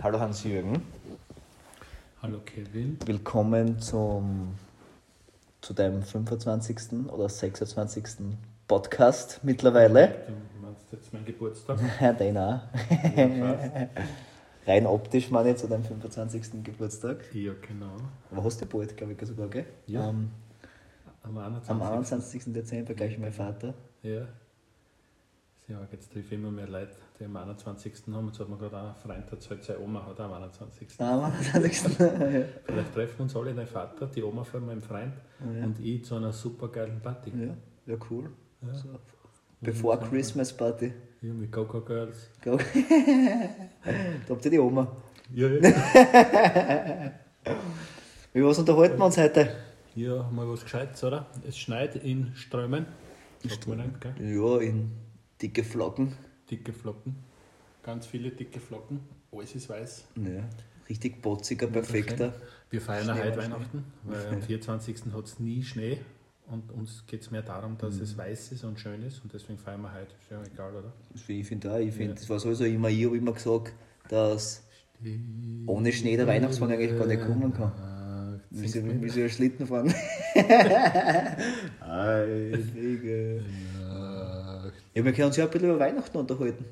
Hallo Hans-Jürgen. Hallo Kevin. Willkommen zum, zu deinem 25. oder 26. Podcast mittlerweile. Du meinst jetzt meinen Geburtstag? Den auch. Rein optisch meine ich zu deinem 25. Geburtstag. Ja, genau. Aber hast du bald, glaube ich, sogar, gell? Ja. Am, Am 21. am 21. Dezember gleich mein Vater. Ja. Ja, jetzt ich immer mehr Leute, die am 21. haben. Jetzt hat man gerade einen Freund erzählt, seine Oma hat am 21. Am 21. ja. Vielleicht treffen uns alle, dein Vater, die Oma von meinem Freund Ja. und ich zu einer super geilen Party. ja, ja, cool. Ja. So. Bevor. Christmas Party. Ja, mit Coco Girls. Go. da habt ihr die Oma. Ja, ja. Über was unterhalten wir uns heute? ja, mal was Gescheites, oder? Es schneit in Strömen. Nicht, gell? Ja, in dicke Flocken. Dicke Flocken. Ganz viele dicke Flocken. Alles ist weiß. Ja, richtig botziger, perfekter. Wir feiern heute Weihnachten, weil am 24. hat es nie Schnee und uns geht es mehr darum, dass Mhm. es weiß ist und schön ist und deswegen feiern wir heute. Ist ja egal, oder? Ich finde auch, ich finde, Ja. das war sowieso immer, ich habe immer gesagt, dass ohne Schnee der Weihnachtsmann eigentlich gar nicht kommen kann. Wie sie ja Schlitten fahren. Heilige. Ja, wir können uns ja ein bisschen über Weihnachten unterhalten.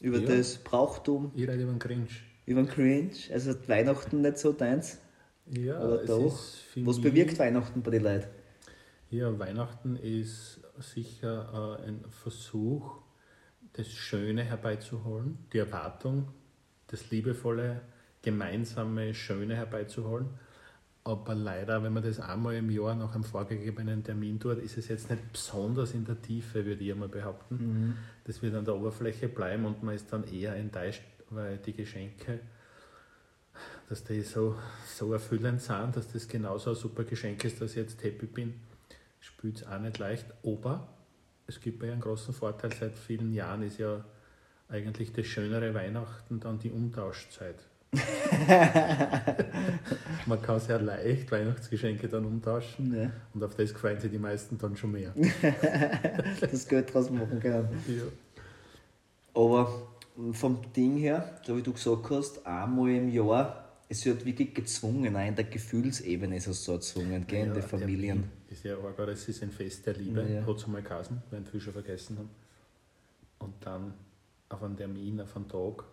Über Ja. das Brauchtum, ich rede über den Cringe. über den Cringe. Also Weihnachten nicht so deins. Ja, Aber doch. Was bewirkt Weihnachten bei den Leuten? Ja, Weihnachten ist sicher äh, ein Versuch, das Schöne herbeizuholen, die Erwartung, das liebevolle, gemeinsame Schöne herbeizuholen. Aber leider, wenn man das einmal im Jahr nach einem vorgegebenen Termin tut, ist es jetzt nicht besonders in der Tiefe, würde ich einmal behaupten. Das wird an der Oberfläche bleiben und man ist dann eher enttäuscht, weil die Geschenke, dass die so, so erfüllend sind, dass das genauso ein super Geschenk ist, dass ich jetzt happy bin, spielt es auch nicht leicht. Aber es gibt ja einen großen Vorteil, seit vielen Jahren ist ja eigentlich das schönere Weihnachten dann die Umtauschzeit. Man kann sehr leicht Weihnachtsgeschenke dann umtauschen Ja, und auf das freuen sich die meisten dann schon mehr. das Geld draus machen können. Ja. Aber vom Ding her, so wie du gesagt hast, einmal im Jahr, es wird wirklich gezwungen, auch in der Gefühlsebene ist es so gezwungen, gell, in Ja, den der Familien. Ist ja arg, es ist ein Fest der Liebe, Ja. hat es einmal geheißen, wenn viele schon vergessen haben. Und dann auf einen Termin, auf einen Tag,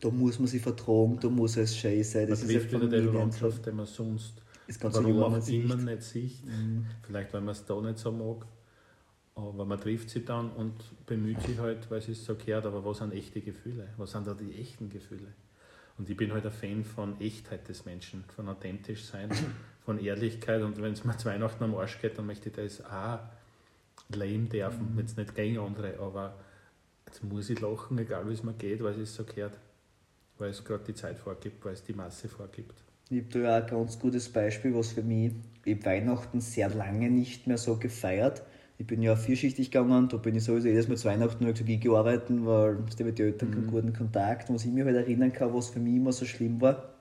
Da muss man sich vertragen, da muss es schön sein. man Das ist ja trifft wieder die Landschaft, die man sonst, Das ganze warum Jahr auch immer nicht sieht. Mhm. Vielleicht, weil man es da nicht so mag. Aber man trifft sie dann und bemüht sich halt, weil es ist so gehört, aber was sind echte Gefühle? Was sind da die echten Gefühle? Und ich bin halt ein Fan von Echtheit des Menschen, von authentisch sein, von Ehrlichkeit. Und wenn es mir zu Weihnachten am Arsch geht, dann möchte ich das auch leben dürfen. Jetzt nicht gegen andere, aber jetzt muss ich lachen, egal wie es mir geht, weil es ist so gehört. Weil es gerade die Zeit vorgibt, weil es die Masse vorgibt. Ich habe da ja auch ein ganz gutes Beispiel, was für mich, ich Weihnachten sehr lange nicht mehr so gefeiert. Ich bin ja vierschichtig gegangen, da bin ich sowieso jedes Mal zu Weihnachten nur ich gehe arbeiten, weil ich mit den Eltern keinen guten Kontakt. Was ich mich halt erinnern kann, was für mich immer so schlimm war,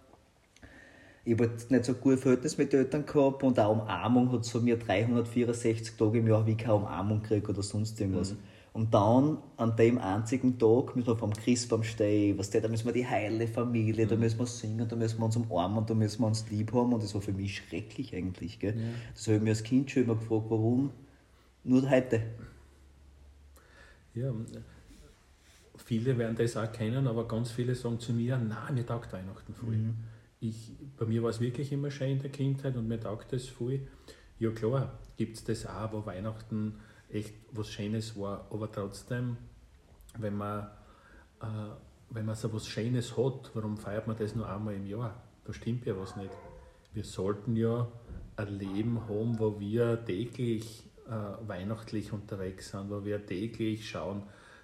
ich habe halt nicht so ein gutes Verhältnis mit den Eltern gehabt und auch Umarmung hat es von mir 364 Tage im Jahr, wie keine Umarmung kriege oder sonst irgendwas. Und dann, an dem einzigen Tag, müssen wir vom Christbaum stehen, was da müssen wir die heile Familie, da müssen wir singen, da müssen wir uns umarmen, da müssen wir uns lieb haben. Und das war für mich schrecklich eigentlich. Gell? Ja. Das habe ich mir als Kind schon immer gefragt, warum nur heute. Ja, viele werden das auch kennen, aber ganz viele sagen zu mir, nein, mir taugt Weihnachten voll. Ich, bei mir war es wirklich immer schön in der Kindheit und mir taugt das voll. Ja klar, gibt es das auch, wo Weihnachten echt was Schönes war, aber trotzdem, wenn man, äh, wenn man so was Schönes hat, warum feiert man das nur einmal im Jahr? Da stimmt ja was nicht. Wir sollten ja ein Leben haben, wo wir täglich äh, weihnachtlich unterwegs sind, wo wir täglich schauen,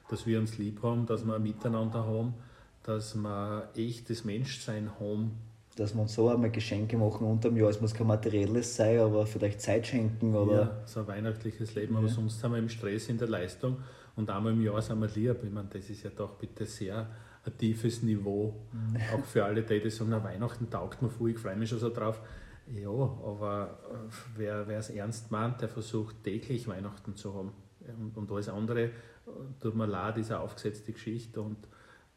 dass wir uns lieb haben, dass wir ein Miteinander haben, dass wir echtes Menschsein haben. Dass wir uns so einmal Geschenke machen unterm Jahr. Es muss kein materielles sein, aber vielleicht Zeit schenken oder. Ja, so ein weihnachtliches Leben, aber Ja. sonst sind wir im Stress, in der Leistung und einmal im Jahr sind wir lieb. Ich meine, das ist ja doch bitte sehr ein tiefes Niveau, auch für alle, die, die sagen, na, Weihnachten taugt mir voll, ich freue mich schon so drauf. Ja, aber äh, wer wer es ernst meint, der versucht täglich Weihnachten zu haben. Und, und alles andere, äh, tut mir leid, ist eine aufgesetzte Geschichte und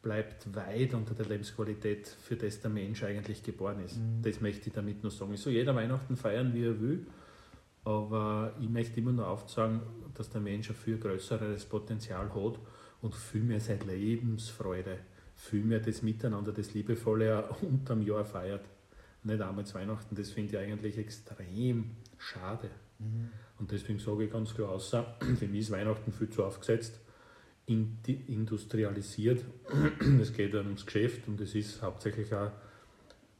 bleibt weit unter der Lebensqualität, für das der Mensch eigentlich geboren ist. Mhm. Das möchte ich damit nur sagen. So jeder Weihnachten feiern, wie er will, aber ich möchte immer nur aufzeigen, dass der Mensch ein viel größeres Potenzial hat und viel mehr seine Lebensfreude, viel mehr das Miteinander, das Liebevolle auch unterm Jahr feiert. Nicht einmal zu Weihnachten, das finde ich eigentlich extrem schade. Mhm. Und deswegen sage ich ganz klar, außer für mich ist Weihnachten viel zu aufgesetzt, industrialisiert. Es geht dann ums Geschäft und es ist hauptsächlich auch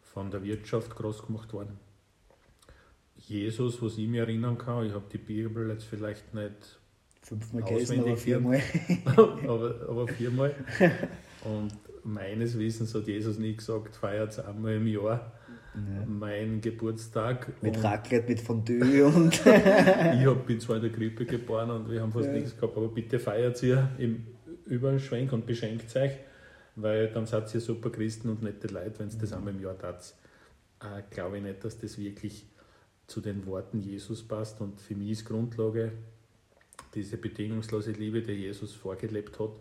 von der Wirtschaft groß gemacht worden. Jesus, was ich mich erinnern kann, ich habe die Bibel jetzt vielleicht nicht, Fünfmal gelesen, aber viermal. aber, aber viermal. Und meines Wissens hat Jesus nie gesagt, feiert es einmal im Jahr Ja. mein Geburtstag. Mit Raclette, mit Fondue und. ich hab, bin zwar in der Krippe geboren und wir haben fast Ja. nichts gehabt, aber bitte feiert ihr im Überschwenk und beschenkt euch, weil dann seid ihr super Christen und nette Leute, wenn es das einmal im Jahr tat. Äh, Glaube ich nicht, dass das wirklich zu den Worten Jesus passt und für mich ist Grundlage diese bedingungslose Liebe, die Jesus vorgelebt hat.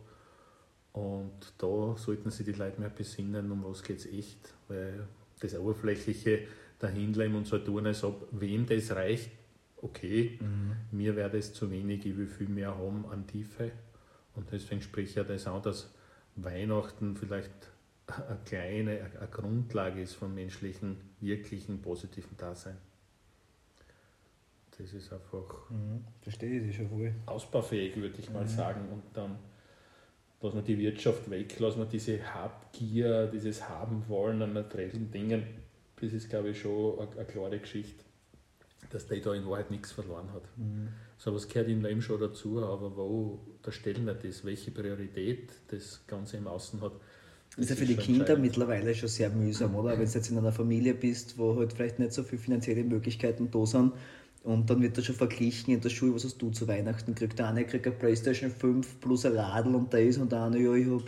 Und da sollten sich die Leute mehr besinnen, um was geht es echt, weil das Oberflächliche dahinleben und so tun, als ob, wem das reicht, okay, Mhm. mir wäre das zu wenig, ich will viel mehr haben an Tiefe. Und deswegen spricht ja das auch, dass Weihnachten vielleicht eine kleine eine Grundlage ist vom menschlichen, wirklichen, positiven Dasein. Das ist einfach Mhm. Verstehe ich schon voll. ausbaufähig, würde ich mal Mhm. sagen. Und dann lassen wir die Wirtschaft weg, lassen wir diese Habgier, dieses Haben wollen an materiellen Dingen. Das ist, glaube ich, schon eine, eine klare Geschichte, dass der da in Wahrheit nichts verloren hat. Mhm. So was gehört im Leben schon dazu, aber wo der Stellenwert ist, welche Priorität das Ganze im Außen hat. Das ist ja für die Kinder mittlerweile schon sehr mühsam, oder? Wenn du jetzt in einer Familie bist, wo halt vielleicht nicht so viele finanzielle Möglichkeiten da sind und dann wird da schon verglichen in der Schule, was hast du zu Weihnachten gekriegt? Der eine kriegt eine Playstation 5 plus ein Radl und das und der andere, ja, ich hab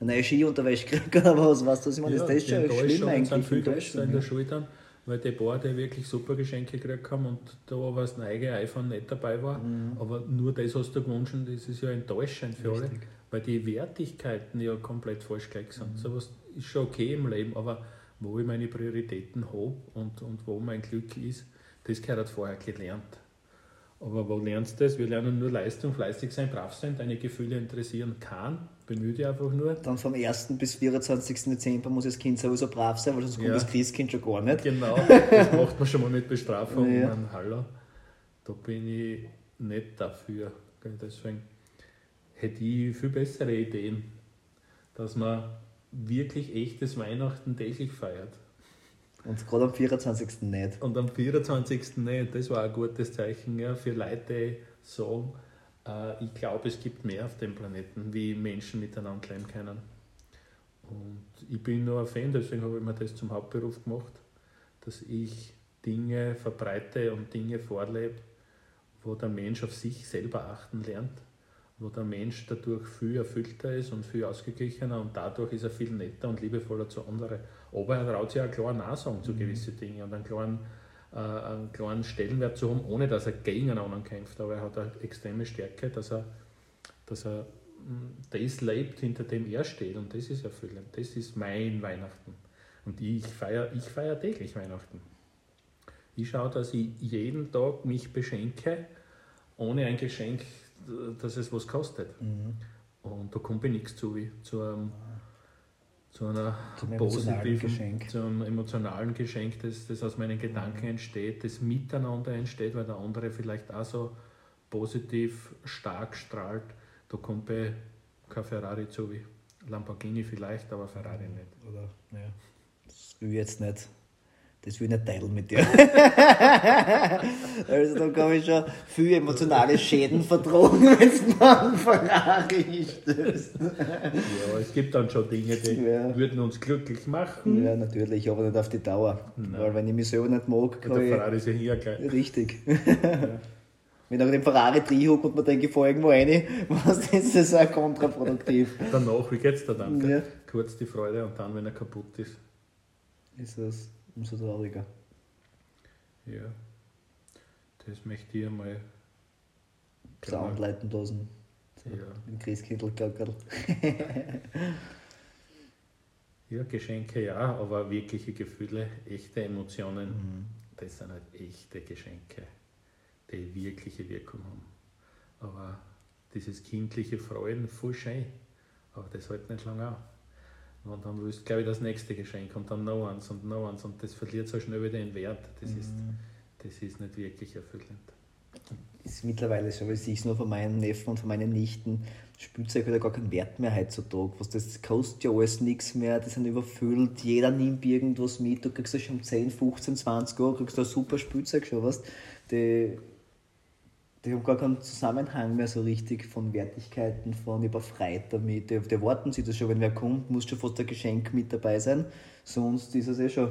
eine Skiunterwäsche gekriegt oder was, weißt du, was ich meine? Ja, das ist schon schlimm eigentlich. sind viel größer in der. Schule dann, weil die paar, die wirklich super Geschenke gekriegt haben und da war das neue iPhone nicht dabei war, Mhm. aber nur das hast du gewünscht, das ist ja enttäuschend für alle, Richtig. weil die Wertigkeiten ja komplett falsch gelegt sind. Mhm. Sowas ist schon okay im Leben, aber wo ich meine Prioritäten habe und, und wo mein Glück ist, das gehört halt vorher gelernt. Aber wo lernst du das? Wir lernen nur Leistung, fleißig sein, brav sein, deine Gefühle interessieren kann, bemühe dich einfach nur. Dann vom 1. bis 24. Dezember muss das Kind sowieso brav sein, weil sonst kommt Ja. das Christkind schon gar nicht. Genau, das macht man schon mal mit Bestrafung. Ja. Mein, hallo, da bin ich nicht dafür. Deswegen hätte ich viel bessere Ideen, dass man wirklich echtes Weihnachten täglich feiert. Und gerade am 24. nicht. Und am 24. nicht, das war ein gutes Zeichen ja, für Leute, die sagen, äh, ich glaube, es gibt mehr auf dem Planeten, wie Menschen miteinander leben können. Und ich bin nur ein Fan, deswegen habe ich mir das zum Hauptberuf gemacht, dass ich Dinge verbreite und Dinge vorlebe, wo der Mensch auf sich selber achten lernt, wo der Mensch dadurch viel erfüllter ist und viel ausgeglichener und dadurch ist er viel netter und liebevoller zu anderen. Aber er traut sich auch klar Nein sagen zu gewissen Dingen und einen klaren, äh, einen klaren Stellenwert zu haben, ohne dass er gegen einen anderen kämpft. Aber er hat eine extreme Stärke, dass er, dass er mh, das lebt, hinter dem er steht und das ist erfüllend. Das ist mein Weihnachten. Und ich feiere ich feier täglich Weihnachten. Ich schaue, dass ich jeden Tag mich beschenke, ohne ein Geschenk, dass es was kostet. Mhm. Und da kommt mir nichts zu, wie zu, einem, zu einer Zum positiven, Geschenk. zu einem emotionalen Geschenk, das, das aus meinen Gedanken entsteht, das miteinander entsteht, weil der andere vielleicht auch so positiv stark strahlt. Da kommt bei kein Ferrari zu, wie Lamborghini vielleicht, aber Ferrari nicht. Oder, ja. Das will ich jetzt nicht. Das will ich nicht teilen mit dir. also da kann ich schon viele emotionale Schäden verdrohen, wenn mal einen Ferrari stößt. Ja, es gibt dann schon Dinge, die Ja. würden uns glücklich machen. Ja, natürlich, aber nicht auf die Dauer. Nein. Weil wenn ich mich selber nicht mag, kann der ich... Ferrari ist ja hier gleich. Richtig. Wenn auf den Ferrari hocke und man denke, ich fahre irgendwo rein, was ist das auch kontraproduktiv. Danach, wie geht's dir dann? Ja. Kurz die Freude und dann, wenn er kaputt ist. Ist das umso trauriger. Ja. Das möchte ich einmal. Sound leiten lassen. Ja. Mit Christkindl-Gackerl. Ja, Geschenke ja, aber wirkliche Gefühle, echte Emotionen, mhm. das sind halt echte Geschenke, die wirkliche Wirkung haben. Aber dieses kindliche Freuen, voll schön, aber das hält nicht lange an. Und dann willst du, glaube ich, das nächste Geschenk und dann noch eins und noch eins und das verliert so schnell wieder den Wert. Das, mhm. ist, das ist nicht wirklich erfüllend. Ist mittlerweile so, weil ich es nur von meinen Neffen und von meinen Nichten. Spielzeug hat ja gar keinen Wert mehr heutzutage. Was das kostet ja alles nichts mehr, die sind überfüllt, jeder nimmt irgendwas mit, du kriegst ja schon 10, 15, 20 Euro, kriegst du ein super Spielzeug schon, was? Die, die haben gar keinen Zusammenhang mehr so richtig von Wertigkeiten, von über Freude damit. Die, die warten sich das schon, wenn wer kommt, muss schon fast ein Geschenk mit dabei sein, sonst ist es eh schon.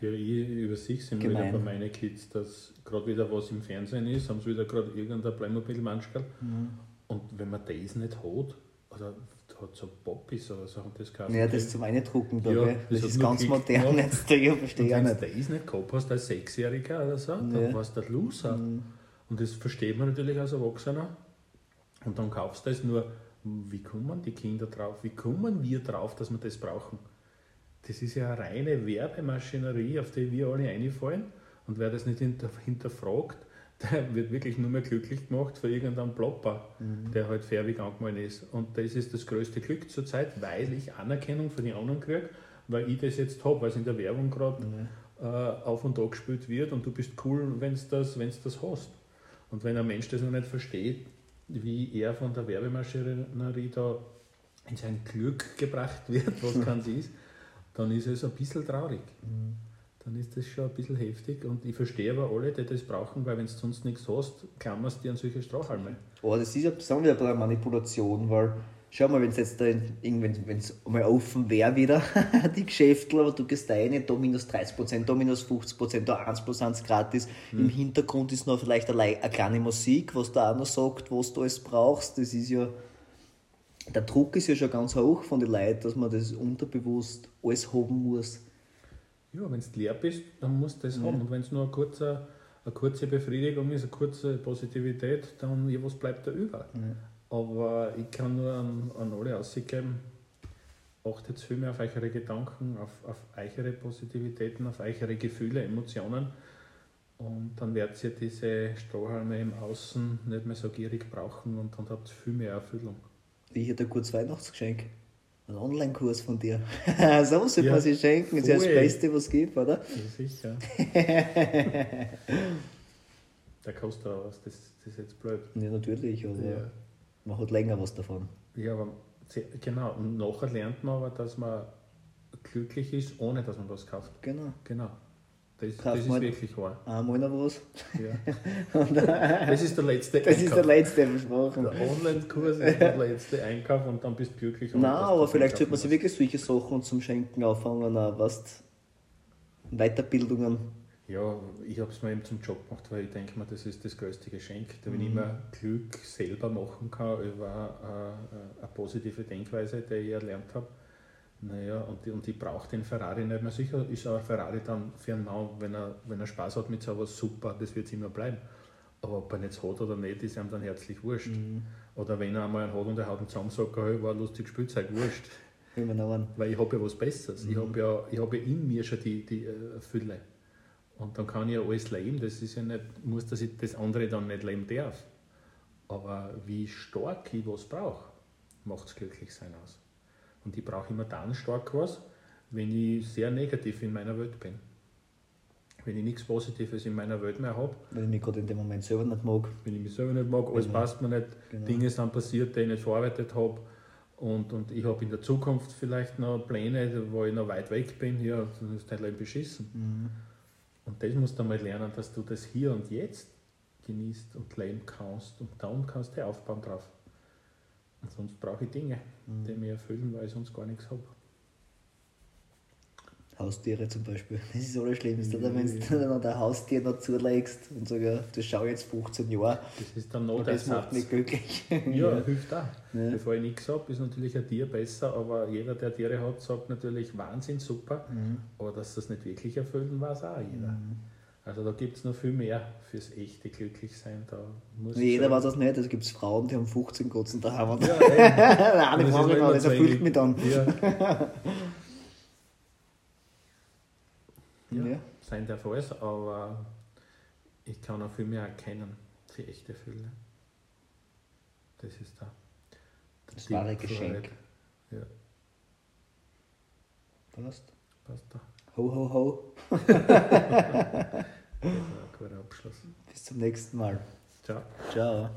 Ja, ich über sich sind wieder bei meinen Kids, dass gerade wieder was im Fernsehen ist, haben sie wieder gerade irgendein Playmobil-Manschkel. Mhm. Und wenn man das nicht hat, oder hat so Poppies oder so, haben das geheißen. Ja, das zum Eindrucken da, ja, das, das ist ganz modern jetzt, ich verstehe ich nicht. Wenn du das nicht gehabt hast als Sechsjähriger oder so, dann ja. warst du der Loser. Mhm. Und das versteht man natürlich als Erwachsener. Und dann kaufst du das nur, wie kommen die Kinder drauf, wie kommen wir drauf, dass wir das brauchen? Das ist ja eine reine Werbemaschinerie, auf die wir alle einfallen. Und wer das nicht hinterfragt, der wird wirklich nur mehr glücklich gemacht für irgendeinen Plopper, mhm. der halt färbig angemalt ist. Und das ist das größte Glück zurzeit, weil ich Anerkennung von den anderen kriege, weil ich das jetzt habe, weil es in der Werbung gerade mhm. äh, auf und ab gespielt wird und du bist cool, wenn du das, das hast. Und wenn ein Mensch das noch nicht versteht, wie er von der Werbemaschinerie da in sein Glück gebracht wird, was kann sie ist, dann ist es ein bisschen traurig. Mhm dann ist das schon ein bisschen heftig. Und ich verstehe aber alle, die das brauchen, weil wenn du sonst nichts hast, klammerst du dir an solche Strauchalme. Oh, das ist ja wir eine Manipulation, weil schau mal, wenn es jetzt da wenn es mal offen wäre wieder, die Geschäfte, aber du gehst da rein, da minus 30%, da minus 50%, da 1 plus 1 gratis. Hm. Im Hintergrund ist noch vielleicht eine, eine kleine Musik, was da auch noch sagt, was du alles brauchst. Das ist ja der Druck ist ja schon ganz hoch von den Leuten, dass man das unterbewusst alles haben muss. Ja, wenn du leer bist, dann musst du das mhm. haben. Und wenn es nur eine kurze, eine kurze Befriedigung ist, eine kurze Positivität, dann ja, was bleibt da über? Mhm. Aber ich kann nur an, an alle ausgeben, achtet viel mehr auf eure Gedanken, auf, auf eure Positivitäten, auf eure Gefühle, Emotionen. Und dann werdet ihr diese Strohhalme im Außen nicht mehr so gierig brauchen und dann habt ihr viel mehr Erfüllung. Wie hier ein gutes Weihnachtsgeschenk ein Online-Kurs von dir. so sollte ja, man sich schenken. Das ist ja das Beste, was es gibt, oder? Ja, sicher. Der kostet auch was, das, das ist jetzt blöd. Ja, natürlich, aber ja. Man hat länger was davon. Ja, aber genau. Und nachher lernt man aber, dass man glücklich ist, ohne dass man was kauft. Genau. Genau. Das, das ist wirklich wahr. Einmal noch was. Ja. und, das ist der letzte Das Einkauf. ist der letzte versprochen. Der Online-Kurs ist der letzte Einkauf und dann bist du glücklich. Nein, aber vielleicht sollte man sich wirklich solche Sachen zum Schenken auffangen, was Weiterbildungen. Ja, ich habe es mir eben zum Job gemacht, weil ich denke mir, das ist das größte Geschenk, wenn mhm. ich mir Glück selber machen kann über eine, eine positive Denkweise, die ich erlernt habe naja, und, und ich brauche den Ferrari nicht mehr. Sicher ist ein Ferrari dann für einen Mann, wenn er, wenn er Spaß hat mit sowas, super, das wird immer bleiben. Aber ob er jetzt hat oder nicht, ist ihm dann herzlich wurscht. Mhm. Oder wenn er einmal einen hat und er hat einen Zusammensacker, hey, war ein lustiges Spielzeug, wurscht. Weil ich habe ja was Besseres. Mhm. Ich habe ja, ich hab ja in mir schon die, die äh, Fülle. Und dann kann ich ja alles leben. Das ist ja nicht, muss, dass ich das andere dann nicht leben darf. Aber wie stark ich was brauche, macht es glücklich sein aus. Und ich brauche immer dann stark was, wenn ich sehr negativ in meiner Welt bin. Wenn ich nichts Positives in meiner Welt mehr habe. Wenn ich mich gerade in dem Moment selber nicht mag. Wenn ich mich selber nicht mag, alles genau. passt mir nicht, genau. Dinge sind passiert, die ich nicht verarbeitet habe. Und, und ich habe in der Zukunft vielleicht noch Pläne, wo ich noch weit weg bin, ja, dann ist dein Leben beschissen. Mhm. Und das musst du mal lernen, dass du das hier und jetzt genießt und leben kannst und dann kannst du aufbauen drauf. Und sonst brauche ich Dinge, mhm. die mich erfüllen, weil ich sonst gar nichts habe. Haustiere zum Beispiel. Das ist alles Schlimmste, ja, wenn du dann ein Haustier noch zulegst und sagst, das schau jetzt 15 Jahre. Das ist dann noch Das macht mich glücklich. Ja, ja. hilft auch. Ja. Bevor ich nichts habe, ist natürlich ein Tier besser, aber jeder, der Tiere hat, sagt natürlich Wahnsinn, super. Mhm. Aber dass das nicht wirklich erfüllen, weiß auch jeder. Mhm. Also da gibt es noch viel mehr fürs echte Glücklichsein. Da muss ich Jeder weiß das nicht, es gibt Frauen, die haben 15 Kotzen daheim. Ja, Und das ist das zu erfüllt mich dann. Ja, ja, sein darf alles, aber ich kann auch viel mehr erkennen, die echte Fülle. Das ist da. Das wahre Geschenk. Ja, Passt. passt da. Ho, ho, ho. Das war ein guter Abschluss. Bis zum nächsten Mal. Ciao. Ciao.